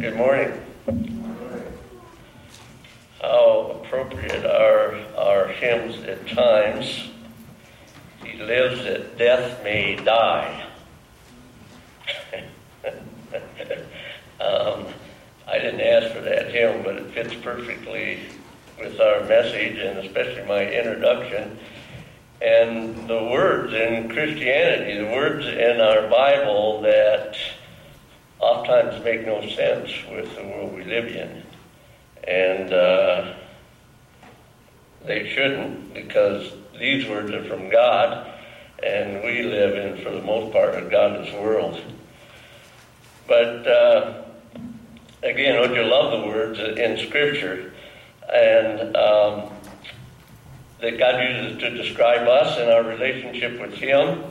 Good morning. How appropriate are our hymns at times. He lives that death may die. um, I didn't ask for that hymn, but it fits perfectly with our message and especially my introduction. And the words in Christianity, the words in our Bible that oftentimes make no sense with the world we live in. And uh, they shouldn't because these words are from God and we live in, for the most part, a godless world. But uh, again, don't you love the words in Scripture? And um, that God uses to describe us and our relationship with Him.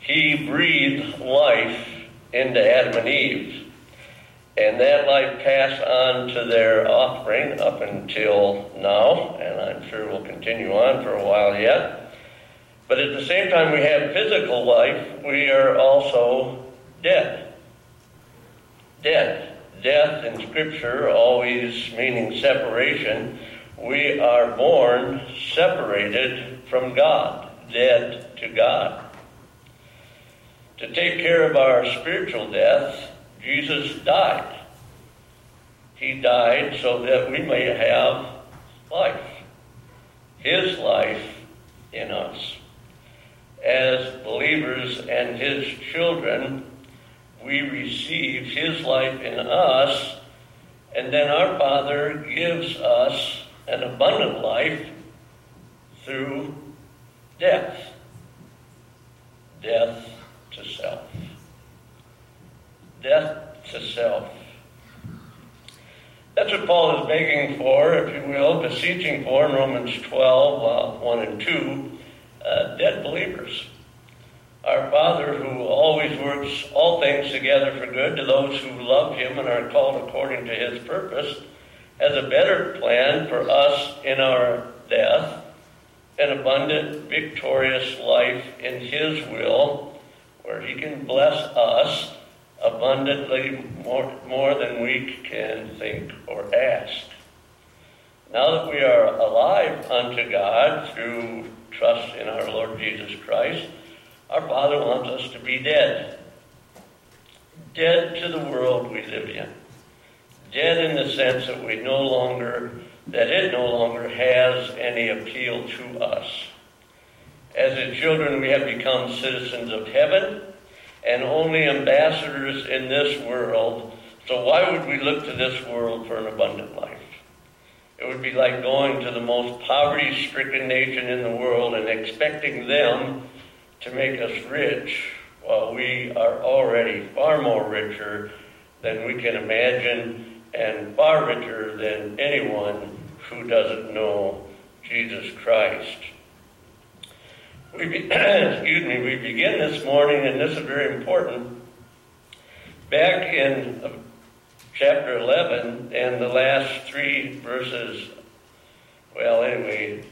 He breathed life into Adam and Eve. And that life passed on to their offspring up until now, and I'm sure will continue on for a while yet. But at the same time we have physical life, we are also dead. Dead. Death in Scripture always meaning separation we are born separated from God, dead to God. To take care of our spiritual death, Jesus died. He died so that we may have life, His life in us. As believers and His children, we receive His life in us, and then our Father gives us an abundant life through death. Death to self. Death to self. That's what Paul is begging for, if you will, beseeching for in Romans 12, uh, 1 and 2, uh, dead believers. Our Father, who always works all things together for good to those who love Him and are called according to His purpose, has a better plan for us in our death, an abundant, victorious life in His will, where He can bless us abundantly more, more than we can think or ask. Now that we are alive unto God through trust in our Lord Jesus Christ, our Father wants us to be dead. Dead to the world we live in dead in the sense that we no longer, that it no longer has any appeal to us. As its children, we have become citizens of heaven and only ambassadors in this world. So why would we look to this world for an abundant life? It would be like going to the most poverty stricken nation in the world and expecting them to make us rich while we are already far more richer than we can imagine and far richer than anyone who doesn't know Jesus Christ. We be, excuse me, we begin this morning, and this is very important. Back in uh, chapter 11 and the last three verses, well, anyway,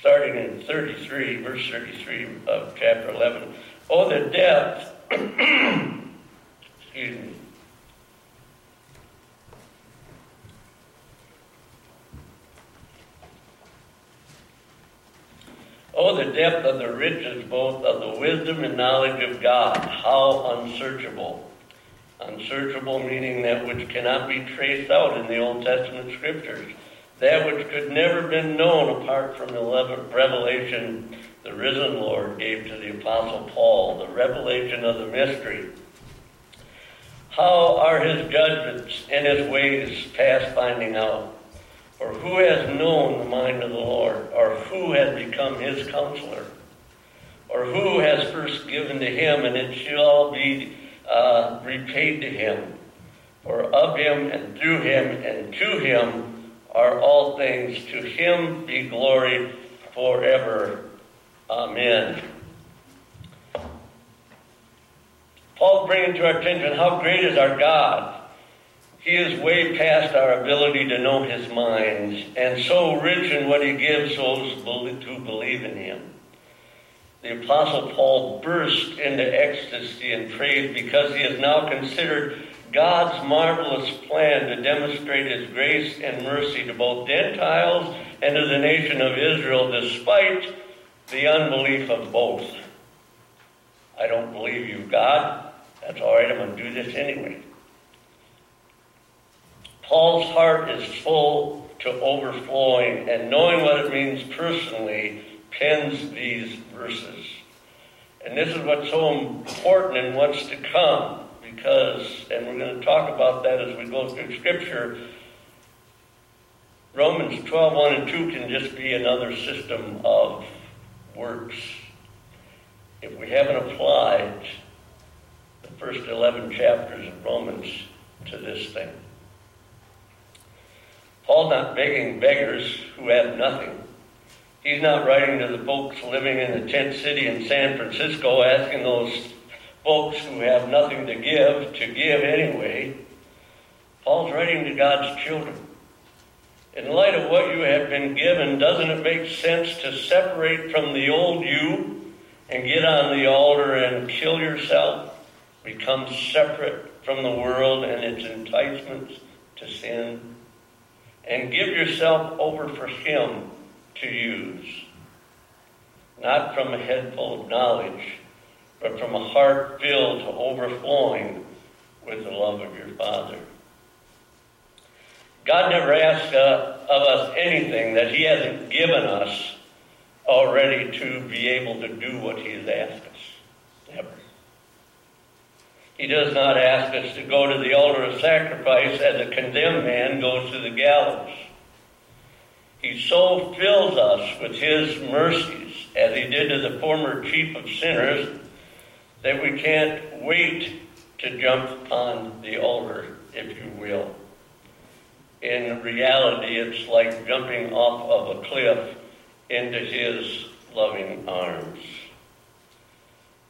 starting in 33, verse 33 of chapter 11. Oh, the depth, excuse me, Oh, the depth of the riches both of the wisdom and knowledge of God. How unsearchable. Unsearchable meaning that which cannot be traced out in the Old Testament scriptures. That which could never have been known apart from the revelation the risen Lord gave to the Apostle Paul, the revelation of the mystery. How are his judgments and his ways past finding out? Or who has known the mind of the Lord? Or who has become his counselor? Or who has first given to him, and it shall be uh, repaid to him? For of him, and through him, and to him are all things. To him be glory forever. Amen. Paul bringing to our attention how great is our God he is way past our ability to know his mind, and so rich in what he gives those who believe in him. The Apostle Paul burst into ecstasy and praise because he is now considered God's marvelous plan to demonstrate His grace and mercy to both Gentiles and to the nation of Israel, despite the unbelief of both. I don't believe you, God. That's all right, I'm going to do this anyway. Paul's heart is full to overflowing, and knowing what it means personally, pens these verses. And this is what's so important in what's to come, because, and we're going to talk about that as we go through Scripture. Romans 12, 1 and 2 can just be another system of works. If we haven't applied the first 11 chapters of Romans to this thing. Paul's not begging beggars who have nothing. He's not writing to the folks living in a tent city in San Francisco asking those folks who have nothing to give to give anyway. Paul's writing to God's children. In light of what you have been given, doesn't it make sense to separate from the old you and get on the altar and kill yourself? Become separate from the world and its enticements to sin? And give yourself over for Him to use. Not from a head full of knowledge, but from a heart filled to overflowing with the love of your Father. God never asks uh, of us anything that He hasn't given us already to be able to do what He has asked. He does not ask us to go to the altar of sacrifice as a condemned man goes to the gallows. He so fills us with his mercies, as he did to the former chief of sinners, that we can't wait to jump on the altar, if you will. In reality, it's like jumping off of a cliff into his loving arms.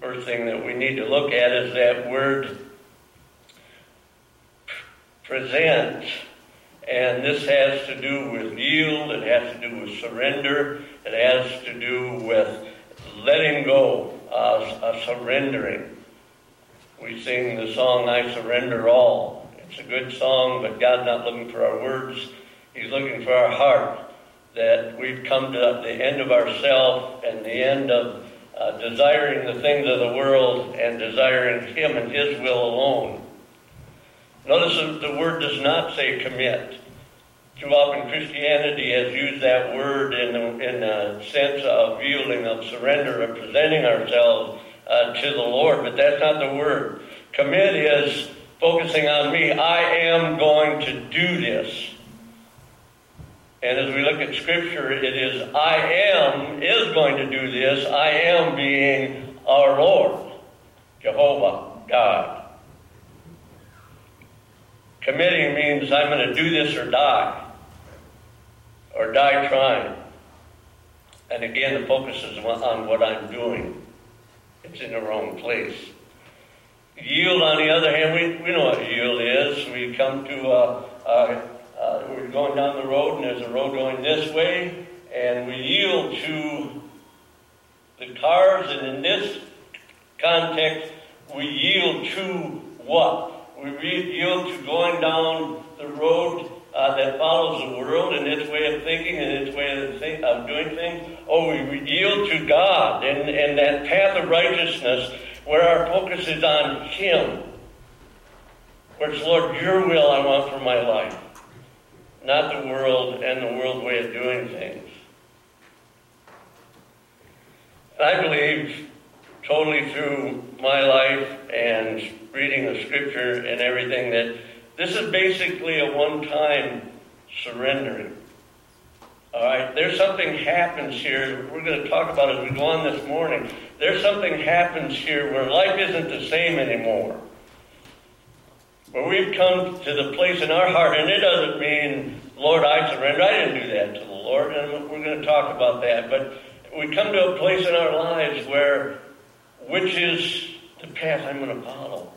first thing that we need to look at is that word present. And this has to do with yield, it has to do with surrender, it has to do with letting go, uh, surrendering. We sing the song, I Surrender All. It's a good song, but God's not looking for our words. He's looking for our heart. That we've come to the end of ourself and the end of uh, desiring the things of the world and desiring Him and His will alone. Notice that the word does not say commit. Too often Christianity has used that word in the, in the sense of yielding, of surrender, of presenting ourselves uh, to the Lord, but that's not the word. Commit is focusing on me. I am going to do this. And as we look at Scripture, it is I am is going to do this. I am being our Lord, Jehovah, God. Committing means I'm going to do this or die, or die trying. And again, the focus is on what I'm doing. It's in the wrong place. Yield, on the other hand, we, we know what yield is. We come to a, a uh, we're going down the road and there's a road going this way, and we yield to the cars, and in this context, we yield to what? We yield to going down the road uh, that follows the world and its way of thinking and its way of, think, of doing things. Oh, we yield to God and, and that path of righteousness where our focus is on Him. Where it's, Lord, your will I want for my life not the world and the world way of doing things. I believe totally through my life and reading the scripture and everything that this is basically a one time surrendering. All right, there's something happens here. We're going to talk about as we go on this morning. There's something happens here where life isn't the same anymore. Where we've come to the place in our heart, and it doesn't mean, Lord, I surrender. I didn't do that to the Lord, and we're going to talk about that. But we come to a place in our lives where, which is the path I'm going to follow.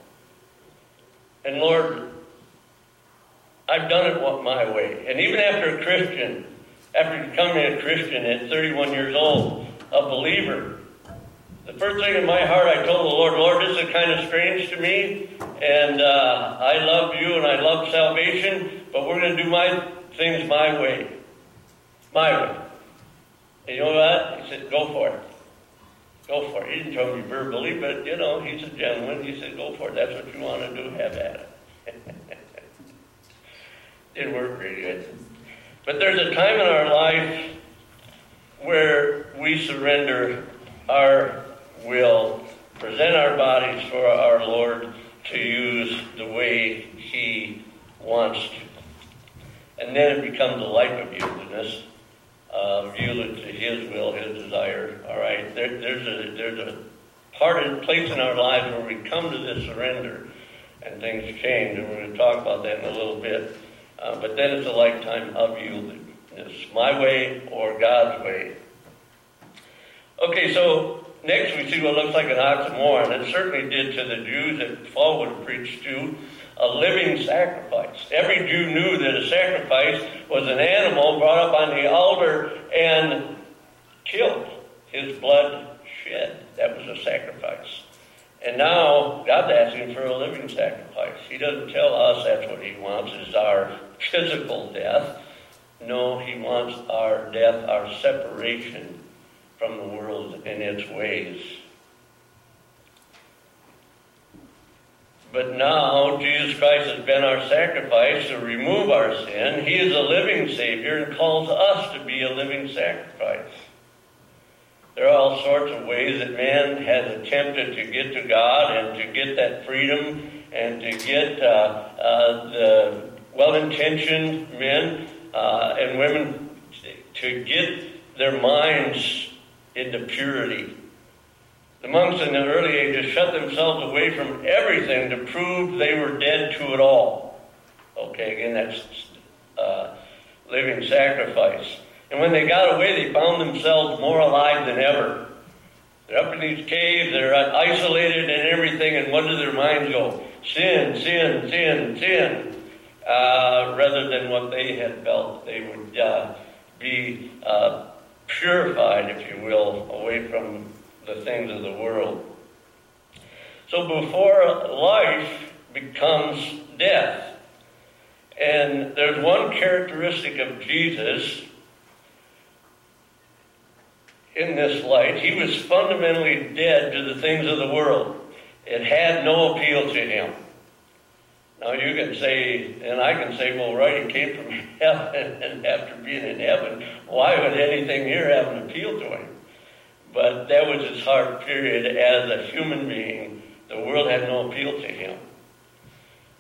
And Lord, I've done it my way. And even after a Christian, after becoming a Christian at 31 years old, a believer, the first thing in my heart I told the Lord, Lord, this is kind of strange to me, and uh, I love you and I love salvation, but we're going to do my things my way. My way. And you know what? He said, go for it. Go for it. He didn't tell me verbally, but, you know, he's a gentleman. He said, go for it. That's what you want to do. Have at it. Didn't work very good. But there's a time in our life where we surrender our will, present our bodies for our Lord to use the way He wants to. And then it becomes a life of yieldedness, uh, yielded to His will, His desire. All right, there, there's a there's a part and place in our lives where we come to this surrender, and things change, and we're going to talk about that in a little bit. Uh, but then it's a lifetime of yieldedness, my way or God's way. Okay, so next we see what looks like an oxymoron. It certainly did to the Jews that Paul would have preached to a living sacrifice. Every Jew knew that a sacrifice was an animal brought up on the altar and killed, his blood shed. That was a sacrifice. And now God's asking for a living sacrifice. He doesn't tell us that's what he wants is our physical death. No, he wants our death, our separation from the world and its ways. But now Jesus Christ has been our sacrifice to remove our sin. He is a living Savior and calls us to be a living sacrifice. There are all sorts of ways that man has attempted to get to God and to get that freedom and to get uh, uh, the well intentioned men uh, and women to get their minds into purity. The monks in the early ages shut themselves away from everything to prove they were dead to it all. Okay, again, that's uh, living sacrifice. And when they got away, they found themselves more alive than ever. They're up in these caves, they're isolated and everything, and what does their minds go? Sin, sin, sin, sin. Uh, rather than what they had felt they would uh, be uh, purified, if you will, away from the things of the world. So before life becomes death, and there's one characteristic of Jesus in this light. He was fundamentally dead to the things of the world. It had no appeal to him. Now you can say, and I can say, well, right, he came from heaven, and after being in heaven, why would anything here have an appeal to him? But that was his hard period as a human being. The world had no appeal to him.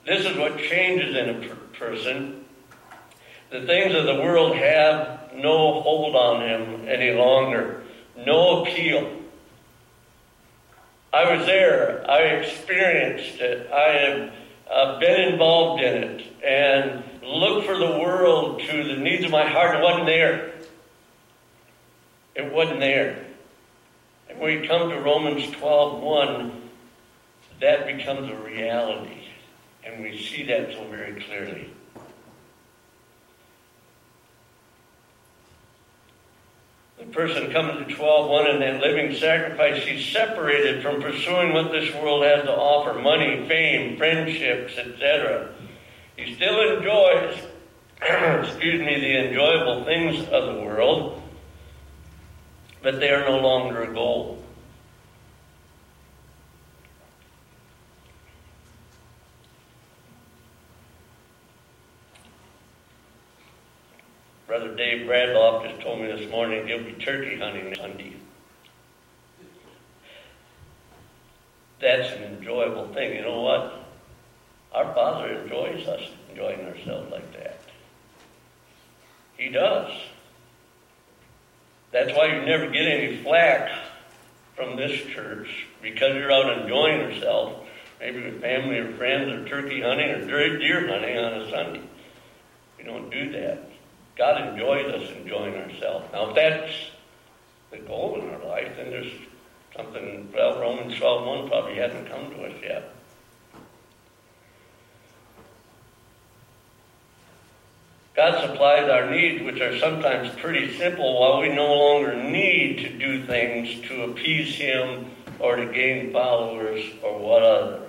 This is what changes in a per- person. The things of the world have no hold on him any longer, no appeal. I was there. I experienced it. I have uh, been involved in it and looked for the world to the needs of my heart. It wasn't there. It wasn't there. And when we come to Romans 12 1, that becomes a reality. And we see that so very clearly. Person coming to 12.1 in that living sacrifice, he's separated from pursuing what this world has to offer money, fame, friendships, etc. He still enjoys, excuse me, the enjoyable things of the world, but they are no longer a goal. Dave Bradloff just told me this morning he'll be turkey hunting Sunday. That's an enjoyable thing. You know what? Our Father enjoys us enjoying ourselves like that. He does. That's why you never get any flack from this church because you're out enjoying yourself maybe with family or friends or turkey hunting or deer hunting on a Sunday. We don't do that. God enjoys us enjoying ourselves. Now, if that's the goal in our life, then there's something, well, Romans 12.1 probably hasn't come to us yet. God supplies our needs, which are sometimes pretty simple, while we no longer need to do things to appease Him or to gain followers or what other,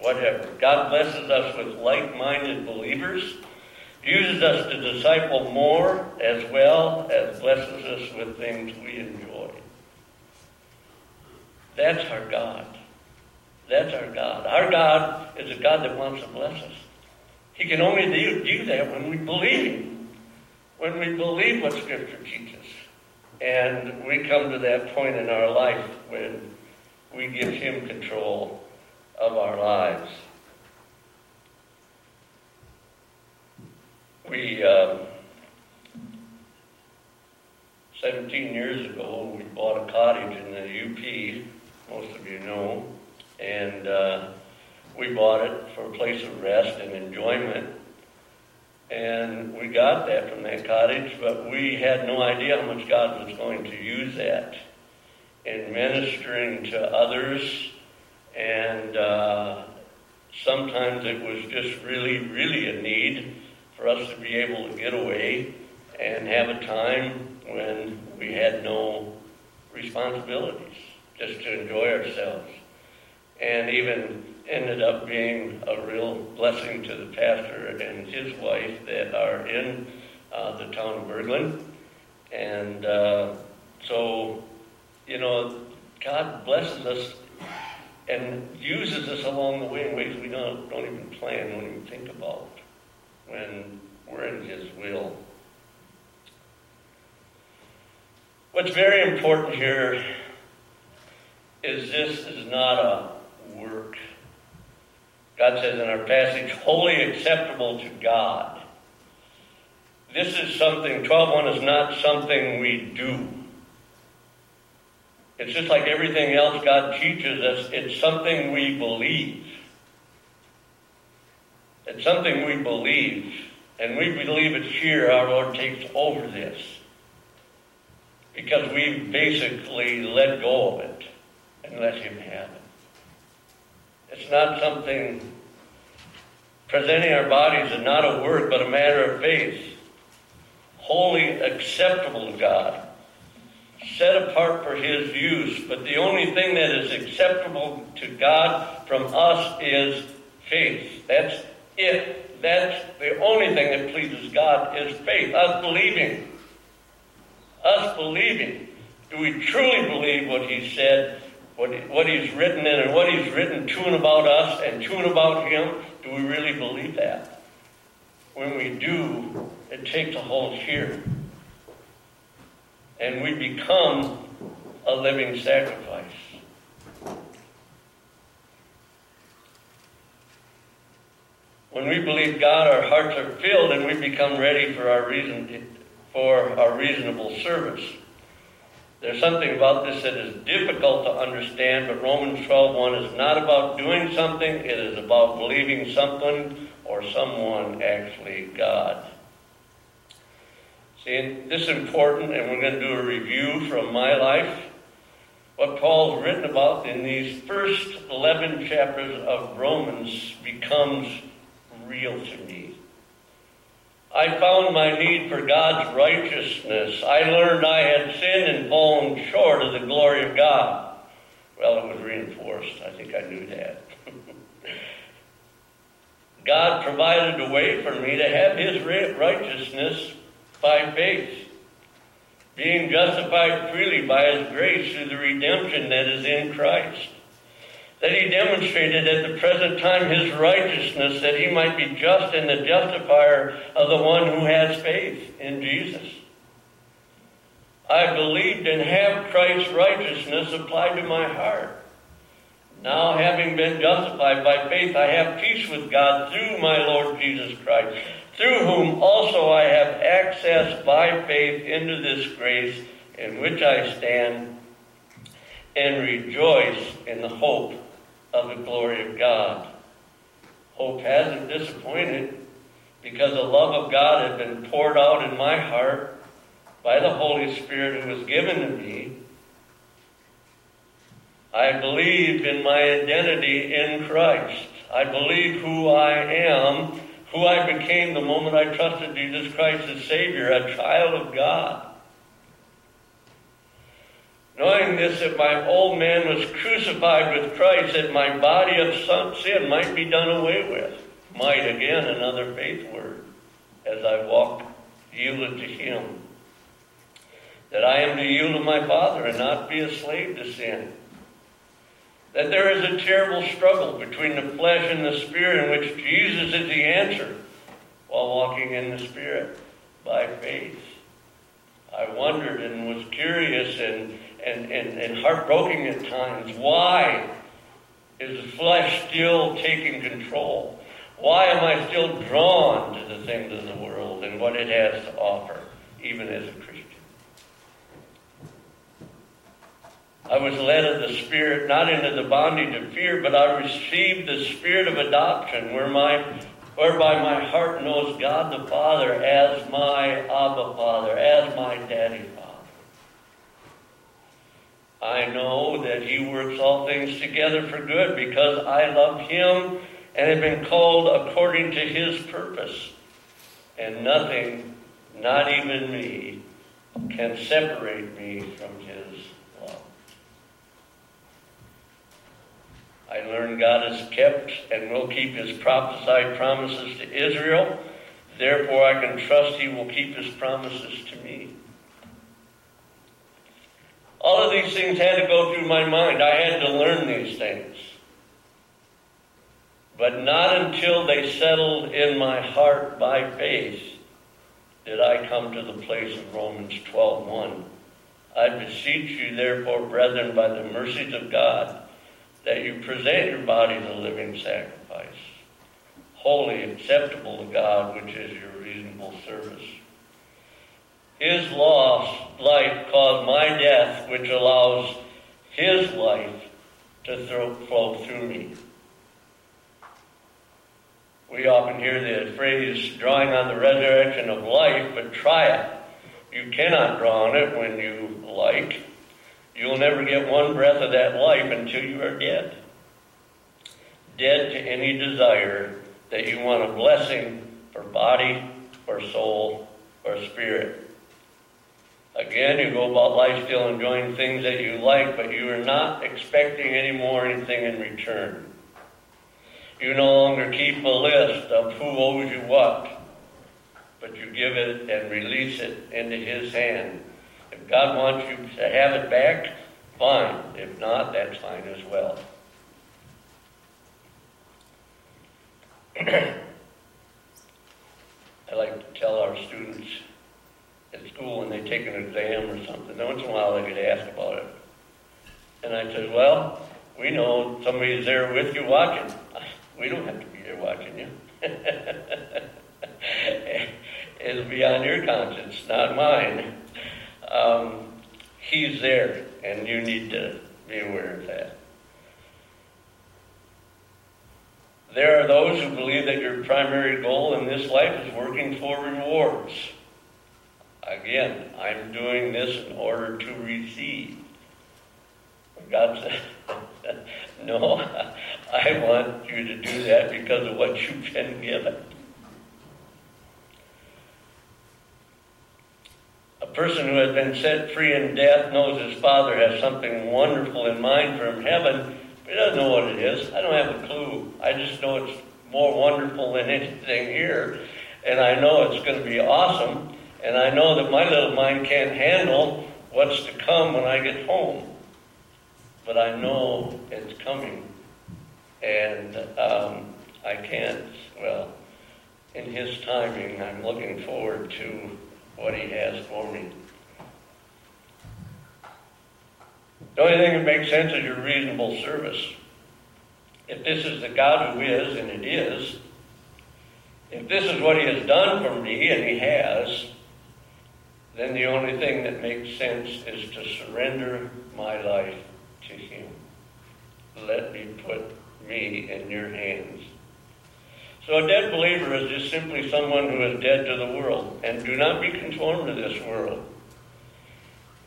whatever. God blesses us with like-minded believers, uses us to disciple more as well as blesses us with things we enjoy. That's our God. That's our God. Our God is a God that wants to bless us. He can only do, do that when we believe Him, when we believe what Scripture teaches. And we come to that point in our life when we give Him control of our lives. We, uh, 17 years ago, we bought a cottage in the UP, most of you know, and uh, we bought it for a place of rest and enjoyment. And we got that from that cottage, but we had no idea how much God was going to use that in ministering to others. And uh, sometimes it was just really, really a need for us to be able to get away and have a time when we had no responsibilities, just to enjoy ourselves. And even ended up being a real blessing to the pastor and his wife that are in uh, the town of Bergland. And uh, so, you know, God blesses us and uses us along the way in ways we don't, don't even plan, don't even think about when we're in His will. What's very important here is this is not a work God says in our passage, wholly acceptable to God. This is something, 12.1 is not something we do. It's just like everything else God teaches us, it's something we believe. It's something we believe. And we believe it's here our Lord takes over this. Because we basically let go of it and let Him have it. It's not something, presenting our bodies is not a work, but a matter of faith. Wholly acceptable to God. Set apart for His use. But the only thing that is acceptable to God from us is faith. That's it. That's the only thing that pleases God is faith. Us believing. Us believing. Do we truly believe what He said? what, what he's written in and what he's written to and about us and to and about him, do we really believe that? When we do, it takes a hold here. And we become a living sacrifice. When we believe God, our hearts are filled and we become ready for our reason for our reasonable service. There's something about this that is difficult to understand, but Romans 12.1 is not about doing something, it is about believing something or someone, actually God. See, this is important, and we're going to do a review from my life. What Paul's written about in these first 11 chapters of Romans becomes real to me. I found my need for God's righteousness. I learned I had sinned and fallen short of the glory of God. Well, it was reinforced. I think I knew that. God provided a way for me to have His righteousness by faith, being justified freely by His grace through the redemption that is in Christ that he demonstrated at the present time his righteousness, that he might be just and the justifier of the one who has faith in Jesus. I believed and have Christ's righteousness applied to my heart. Now, having been justified by faith, I have peace with God through my Lord Jesus Christ, through whom also I have access by faith into this grace in which I stand and rejoice in the hope of the glory of God. Hope hasn't disappointed because the love of God had been poured out in my heart by the Holy Spirit who was given to me. I believe in my identity in Christ. I believe who I am, who I became the moment I trusted Jesus Christ as Savior, a child of God. Knowing this, that my old man was crucified with Christ, that my body of sin might be done away with. Might, again, another faith word, as I walk yielded to Him. That I am to yield to my Father and not be a slave to sin. That there is a terrible struggle between the flesh and the Spirit in which Jesus is the answer while walking in the Spirit by faith. I wondered and was curious and and, and, and heartbroken at times. Why is the flesh still taking control? Why am I still drawn to the things of the world and what it has to offer, even as a Christian? I was led of the Spirit not into the bondage of fear, but I received the Spirit of adoption, where my, whereby my heart knows God the Father as my Abba Father, as my Daddy. I know that He works all things together for good because I love Him and have been called according to His purpose. And nothing, not even me, can separate me from His love. I learned God has kept and will keep His prophesied promises to Israel. Therefore, I can trust He will keep His promises to me. All of these things had to go through my mind. I had to learn these things. But not until they settled in my heart by faith did I come to the place of Romans 12:1. I beseech you, therefore, brethren, by the mercies of God, that you present your bodies a living sacrifice, holy, acceptable to God, which is your reasonable service. His lost life caused my death, which allows His life to throw, flow through me. We often hear the phrase drawing on the resurrection of life, but try it. You cannot draw on it when you like. You'll never get one breath of that life until you are dead. Dead to any desire that you want a blessing for body or soul or spirit. Again, you go about life still enjoying things that you like, but you are not expecting any more anything in return. You no longer keep a list of who owes you what, but you give it and release it into His hand. If God wants you to have it back, fine. If not, that's fine as well. I like to tell our students school and they take an exam or something. Once in a while they get asked about it. And I said, well, we know somebody's there with you watching. We don't have to be there watching you. it's beyond your conscience, not mine. Um, he's there, and you need to be aware of that. There are those who believe that your primary goal in this life is working for rewards. Again, I'm doing this in order to receive. God said, No, I want you to do that because of what you've been given. A person who has been set free in death knows his Father has something wonderful in mind for him heaven, but he doesn't know what it is. I don't have a clue. I just know it's more wonderful than anything here, and I know it's going to be awesome. And I know that my little mind can't handle what's to come when I get home. But I know it's coming. And um, I can't, well, in His timing, I'm looking forward to what He has for me. The only thing that makes sense is your reasonable service. If this is the God who is, and it is, if this is what He has done for me, and He has, then the only thing that makes sense is to surrender my life to Him. Let me put me in your hands. So a dead believer is just simply someone who is dead to the world. And do not be conformed to this world.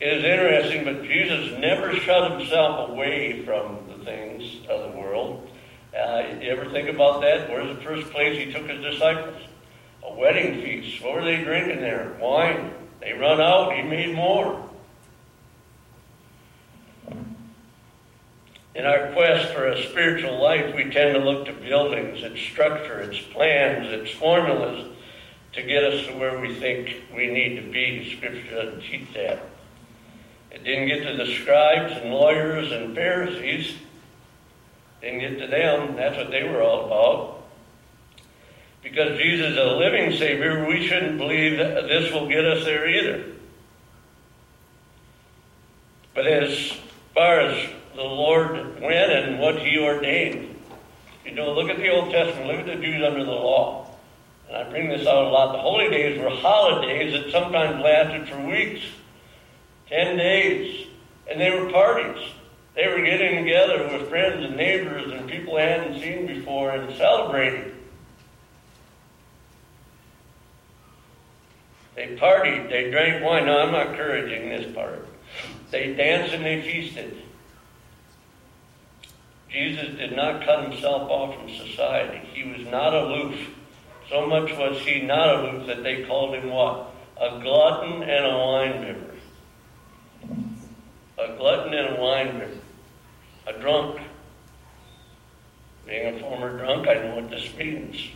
It is interesting, but Jesus never shut himself away from the things of the world. Uh, you ever think about that? Where's the first place he took his disciples? A wedding feast. What were they drinking there? Wine. They run out. He made more. In our quest for a spiritual life, we tend to look to buildings, its structure, its plans, its formulas to get us to where we think we need to be. Scripture doesn't teach that. It didn't get to the scribes and lawyers and Pharisees. Didn't get to them. That's what they were all about. Because Jesus is a living Savior, we shouldn't believe that this will get us there either. But as far as the Lord went and what He ordained, you know, look at the Old Testament, look at the Jews under the law. And I bring this out a lot. The holy days were holidays that sometimes lasted for weeks, 10 days, and they were parties. They were getting together with friends and neighbors and people they hadn't seen before and celebrating. They partied, they drank wine. No, I'm not encouraging this part. They danced and they feasted. Jesus did not cut himself off from society. He was not aloof. So much was he not aloof that they called him what? A glutton and a wine bibber. A glutton and a wine bibber. A drunk. Being a former drunk, I know what this means.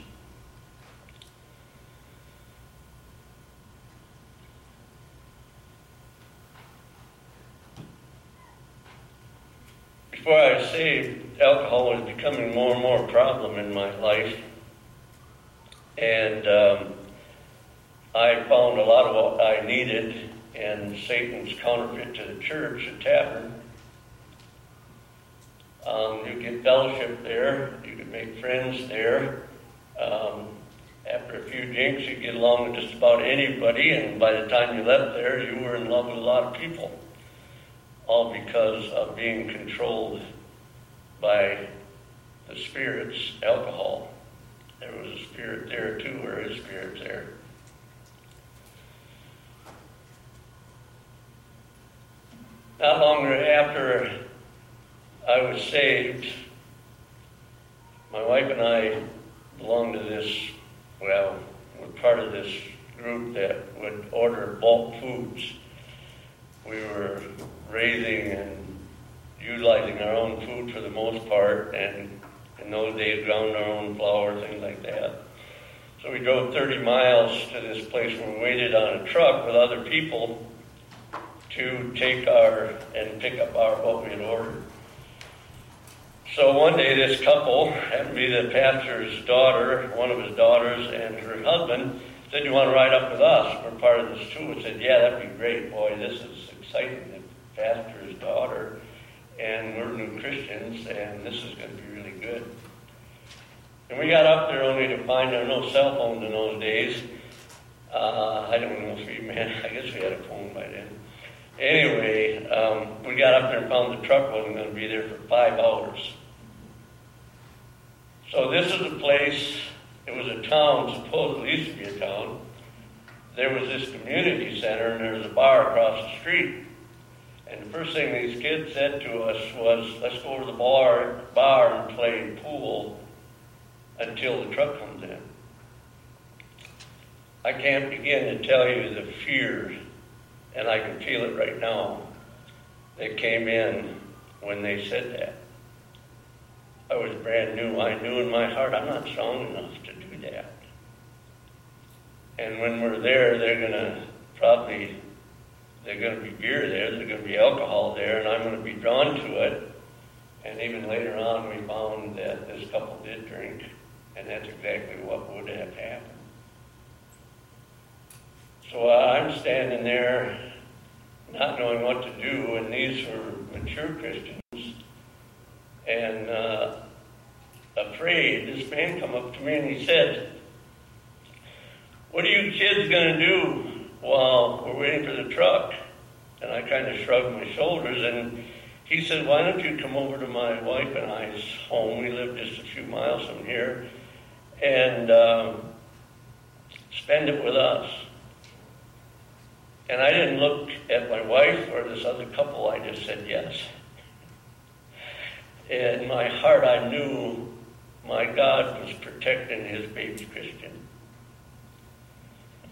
Before I saved, alcohol was becoming more and more a problem in my life. And um, I found a lot of what I needed in Satan's counterfeit to the church, a tavern. Um, you get fellowship there. You could make friends there. Um, after a few drinks, you get along with just about anybody, and by the time you left there, you were in love with a lot of people all because of being controlled by the spirits, alcohol. There was a spirit there too, or his spirit there. Not long after I was saved, my wife and I belonged to this, well, we're part of this group that would order bulk foods. We were raising and utilizing our own food for the most part, and in those days ground our own flour, things like that. So we drove 30 miles to this place where we waited on a truck with other people to take our and pick up our what we had ordered. So one day this couple, happened to be the pastor's daughter, one of his daughters, and her husband, said, You want to ride up with us? We're part of this too. I said, Yeah, that'd be great. Boy, this is exciting pastor's daughter, and we're new Christians, and this is going to be really good. And we got up there only to find there were no cell phones in those days. Uh, I don't know if we, man, I guess we had a phone by then. Anyway, um, we got up there and found the truck wasn't going to be there for five hours. So this is a place, it was a town, supposedly used to be a town. There was this community center and there was a bar across the street. And the first thing these kids said to us was, let's go to the bar, bar and play pool until the truck comes in. I can't begin to tell you the fear, and I can feel it right now, that came in when they said that. I was brand new. I knew in my heart I'm not strong enough to do that. And when we're there, they're going to probably there's going to be beer there, there's going to be alcohol there, and I'm going to be drawn to it. And even later on, we found that this couple did drink, and that's exactly what would have happened. So uh, I'm standing there, not knowing what to do, and these were mature Christians, and uh, afraid. This man come up to me and he said, "What are you kids going to do while we're waiting for the truck. And I kind of shrugged my shoulders, and he said, Why don't you come over to my wife and I's home? We live just a few miles from here. And um, spend it with us. And I didn't look at my wife or this other couple, I just said yes. In my heart, I knew my God was protecting his baby Christian.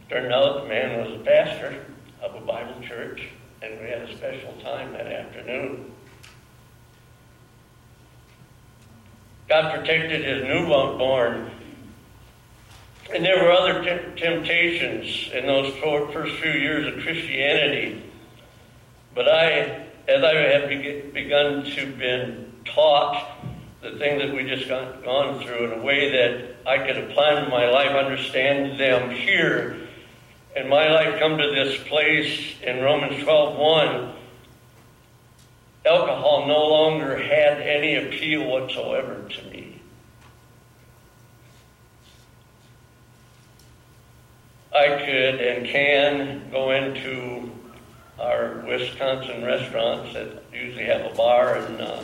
Turned out the man was a pastor of a Bible church, and we had a special time that afternoon. God protected his newborn. And there were other temptations in those first few years of Christianity. But I, as I have begun to been taught the things that we just got, gone through in a way that I could apply in my life, understand them here, and my life come to this place in Romans 12:1 alcohol no longer had any appeal whatsoever to me. I could and can go into our Wisconsin restaurants that usually have a bar in uh,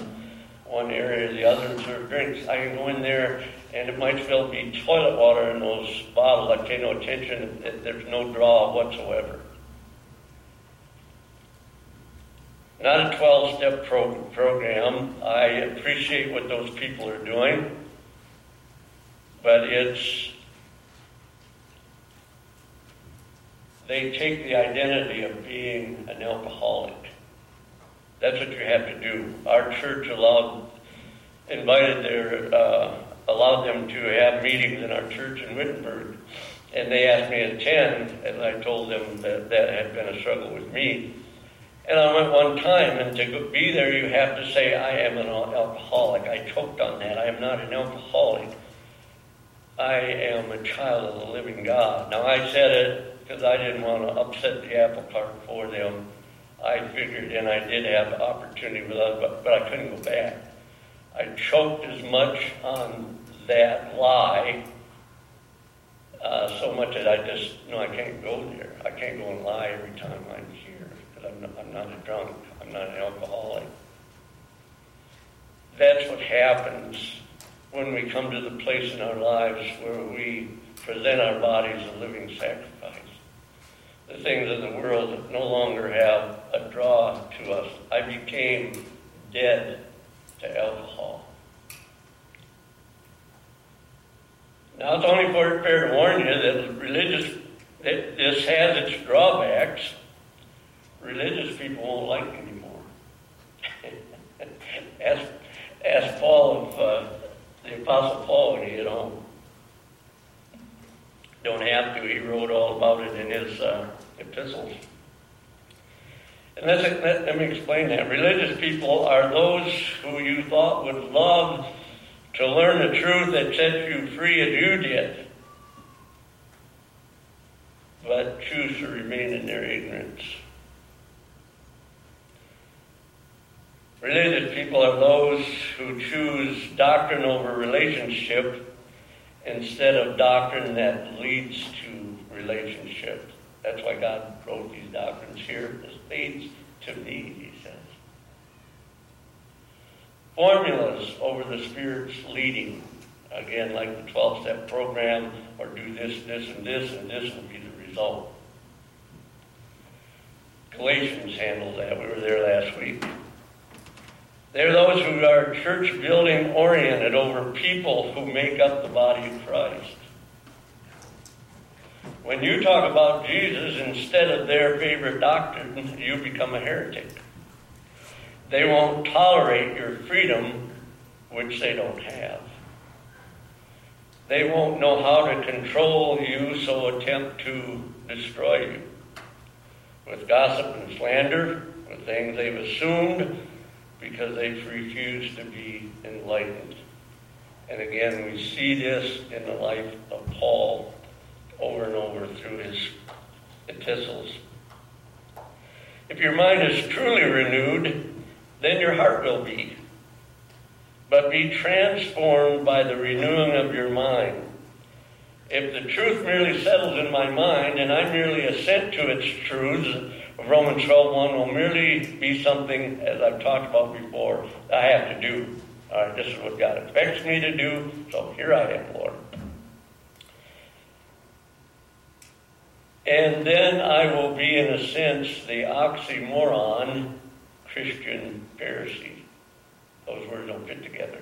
one area or the other and serve drinks. I can go in there and it might still be toilet water in those bottles. I pay no attention. There's no draw whatsoever. not a 12 step pro- program. I appreciate what those people are doing, but it's they take the identity of being an alcoholic. That's what you have to do. Our church allowed, invited their, uh, allowed them to have meetings in our church in Wittenberg, and they asked me to attend, and I told them that that had been a struggle with me. And I went one time, and to be there, you have to say, I am an alcoholic. I choked on that. I am not an alcoholic. I am a child of the living God. Now, I said it because I didn't want to upset the apple cart for them. I figured, and I did have the opportunity with others, but, but I couldn't go back. I choked as much on that lie, uh, so much that I just, no, I can't go there. I can't go and lie every time I'm here. I'm I'm not a drunk. I'm not an alcoholic. That's what happens when we come to the place in our lives where we present our bodies a living sacrifice. The things of the world no longer have a draw to us. I became dead to alcohol. Now, it's only fair to warn you that religious, that this has its drawbacks religious people won't like it anymore. ask, ask Paul uh, the Apostle Paul when he get home. Don't have to. He wrote all about it in his uh, epistles. And let, let me explain that. Religious people are those who you thought would love to learn the truth that sets you free as you did, but choose to remain in their ignorance. Religious people are those who choose doctrine over relationship instead of doctrine that leads to relationship. That's why God wrote these doctrines here. This leads to me. Formulas over the Spirit's leading. Again, like the 12 step program, or do this, this, and this, and this will be the result. Galatians handles that. We were there last week. They're those who are church building oriented over people who make up the body of Christ. When you talk about Jesus instead of their favorite doctrine, you become a heretic. They won't tolerate your freedom, which they don't have. They won't know how to control you, so attempt to destroy you. With gossip and slander, with things they've assumed, because they've refused to be enlightened. And again, we see this in the life of Paul over and over through his epistles. If your mind is truly renewed, then your heart will be. But be transformed by the renewing of your mind. If the truth merely settles in my mind and I merely assent to its truths Romans 12.1 will merely be something, as I've talked about before, I have to do. All right, this is what God expects me to do, so here I am, Lord. And then I will be, in a sense, the oxymoron Christian Pharisee. Those words don't fit together.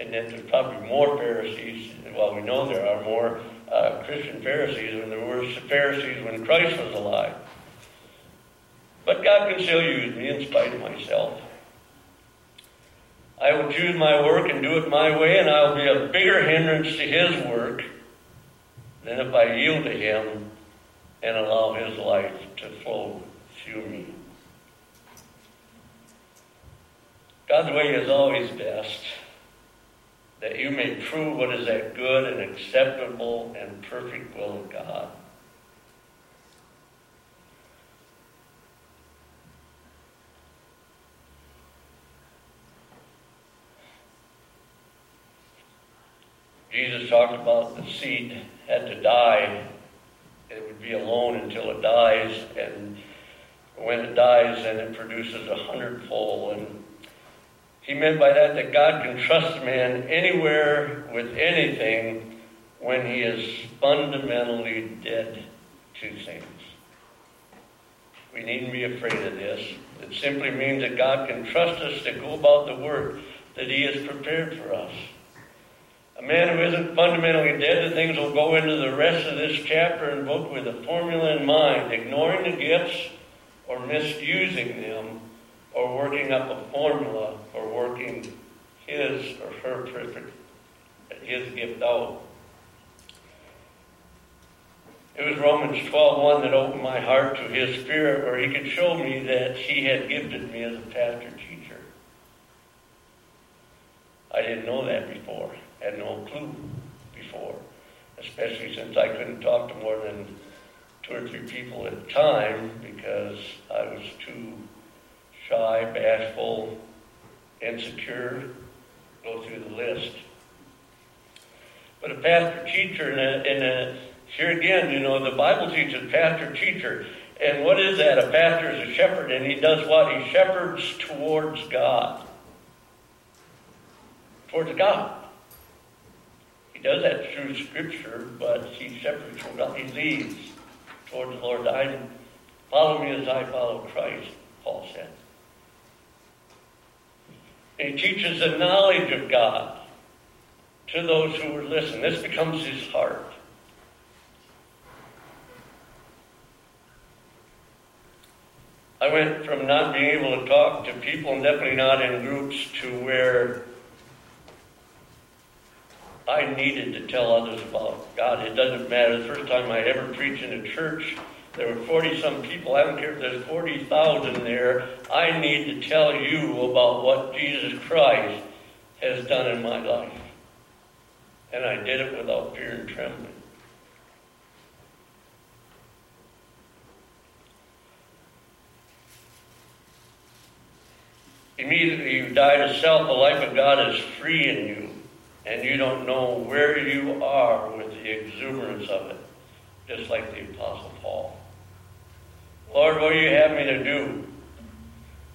And then there's probably more Pharisees. Well, we know there are more uh, Christian Pharisees than there were Pharisees when Christ was alive. But God can still use me in spite of myself. I will choose my work and do it my way, and I will be a bigger hindrance to His work than if I yield to Him and allow His life to flow through me. God's way is always best, that you may prove what is that good and acceptable and perfect will of God. Jesus talked about the seed had to die. It would be alone until it dies, and when it dies, then it produces a hundredfold. And he meant by that that God can trust man anywhere with anything when he is fundamentally dead to things. We needn't be afraid of this. It simply means that God can trust us to go about the work that he has prepared for us. A man who isn't fundamentally dead to things will go into the rest of this chapter and book with a formula in mind, ignoring the gifts or misusing them or working up a formula or working his or her perfect, his gift out. It was Romans 12.1 that opened my heart to his spirit where he could show me that he had gifted me as a pastor teacher. I didn't know that before had no clue before, especially since I couldn't talk to more than two or three people at a time because I was too shy, bashful, insecure, go through the list. But a pastor teacher, and, a, and a, here again, you know, the Bible teaches pastor teacher. And what is that? A pastor is a shepherd, and he does what? He shepherds towards God. Towards God He does that through Scripture, but he shepherds from God. He leads towards the Lord. I follow me as I follow Christ, Paul said. He teaches the knowledge of God to those who would listen. This becomes his heart. I went from not being able to talk to people, definitely not in groups, to where I needed to tell others about God. It doesn't matter. The first time I ever preached in a church, there were 40 some people. I don't care if there's 40,000 there. I need to tell you about what Jesus Christ has done in my life. And I did it without fear and trembling. Immediately you die to self, the life of God is free in you and you don't know where you are with the exuberance of it, just like the Apostle Paul. Lord, what do you have me to do?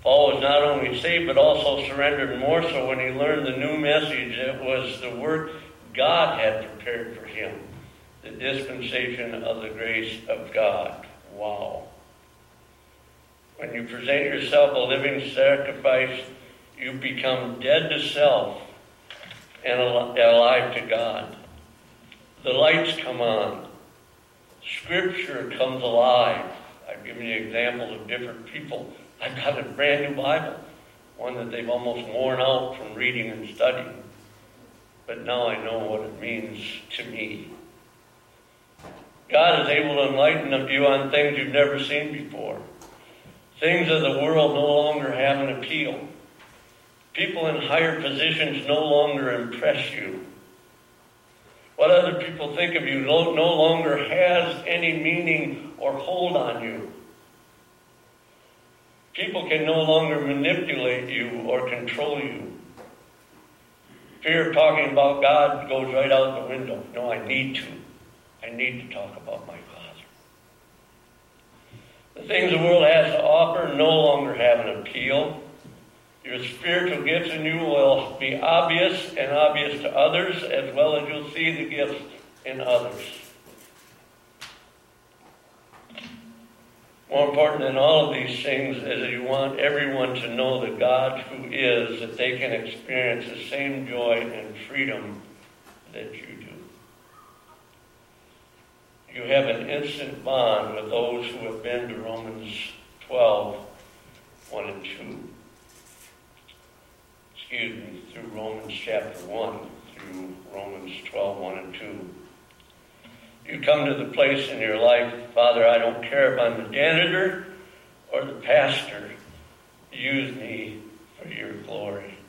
Paul was not only saved, but also surrendered more so when he learned the new message. It was the work God had prepared for him, the dispensation of the grace of God. Wow. When you present yourself a living sacrifice, you become dead to self and alive to God. The lights come on. Scripture comes alive. I've given you examples of different people. I've got a brand new Bible, one that they've almost worn out from reading and studying. But now I know what it means to me. God is able to enlighten you on things you've never seen before. Things of the world no longer have an appeal. People in higher positions no longer impress you. What other people think of you no, longer has any meaning or hold on you. People can no longer manipulate you or control you. Fear of talking about God goes right out the window. No, I need to. I need to talk about my Father. The things the world has to offer no longer have an appeal. Your spiritual gifts in you will be obvious and obvious to others, as well as you'll see the gifts in others. More important than all of these things is that you want everyone to know the God who is, that they can experience the same joy and freedom that you do. You have an instant bond with those who have been to Romans 12, 1 and 2. Excuse me, through Romans chapter 1 through Romans 12, 1 and 2. You come to the place in your life, Father, I don't care if I'm the janitor or the pastor. Use me for your glory.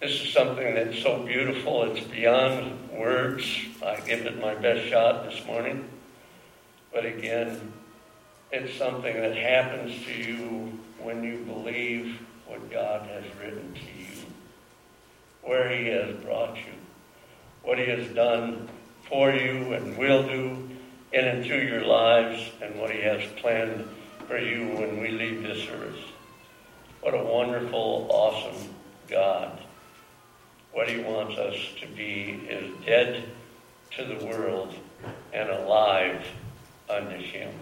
This is something that's so beautiful, it's beyond words. I give it my best shot this morning. But again, it's something that happens to you when you believe what God has written to you where He has brought you, what He has done for you and will do in and through your lives, and what He has planned for you when we leave this earth. What a wonderful, awesome God. What He wants us to be is dead to the world and alive unto Him.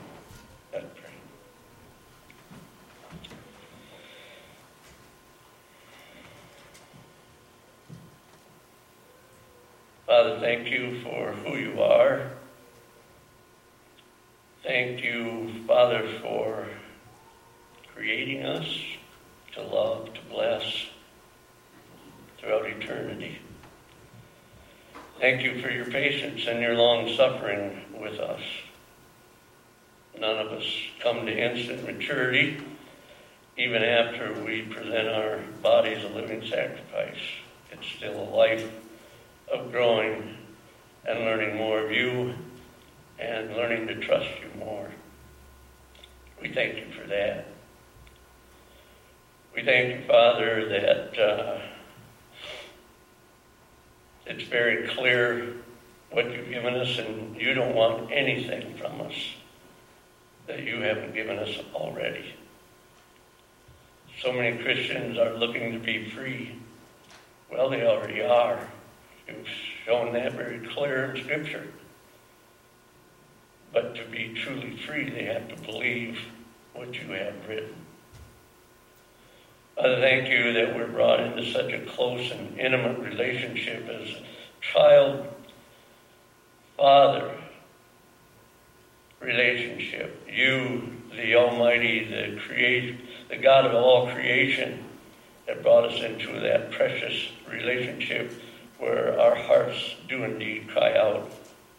Father, thank you for who you are. Thank you, Father, for creating us to love, to bless throughout eternity. Thank you for your patience and your long suffering with us. None of us come to instant maturity even after we present our bodies a living sacrifice. It's still a life of growing and learning more of you and learning to trust you more. We thank you for that. We thank you, Father, that uh, it's very clear what you've given us, and you don't want anything from us that you haven't given us already. So many Christians are looking to be free. Well, they already are. You've shown that very clear in Scripture. But to be truly free, they have to believe what you have written. I thank you that we're brought into such a close and intimate relationship as child father relationship. You, the Almighty, the create, the God of all creation, have brought us into that precious relationship where our hearts do indeed cry out,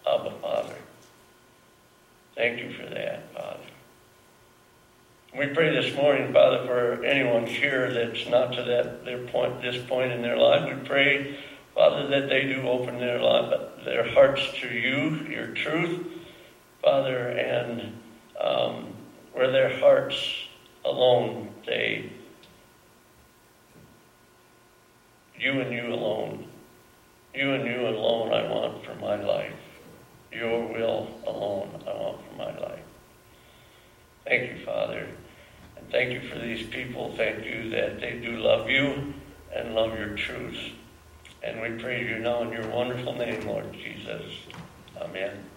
Abba, Father. Thank you for that, Father. We pray this morning, Father, for anyone here that's not to that their point, this point in their life. We pray, Father, that they do open their life, their hearts to you, your truth, Father, and um, where their hearts alone, they, you and you alone, you and you alone I want for my life. Your will alone I want for my life. Thank you, Father. And thank you for these people. Thank you that they do love you and love your truth. And we praise you now in your wonderful name, Lord Jesus. Amen.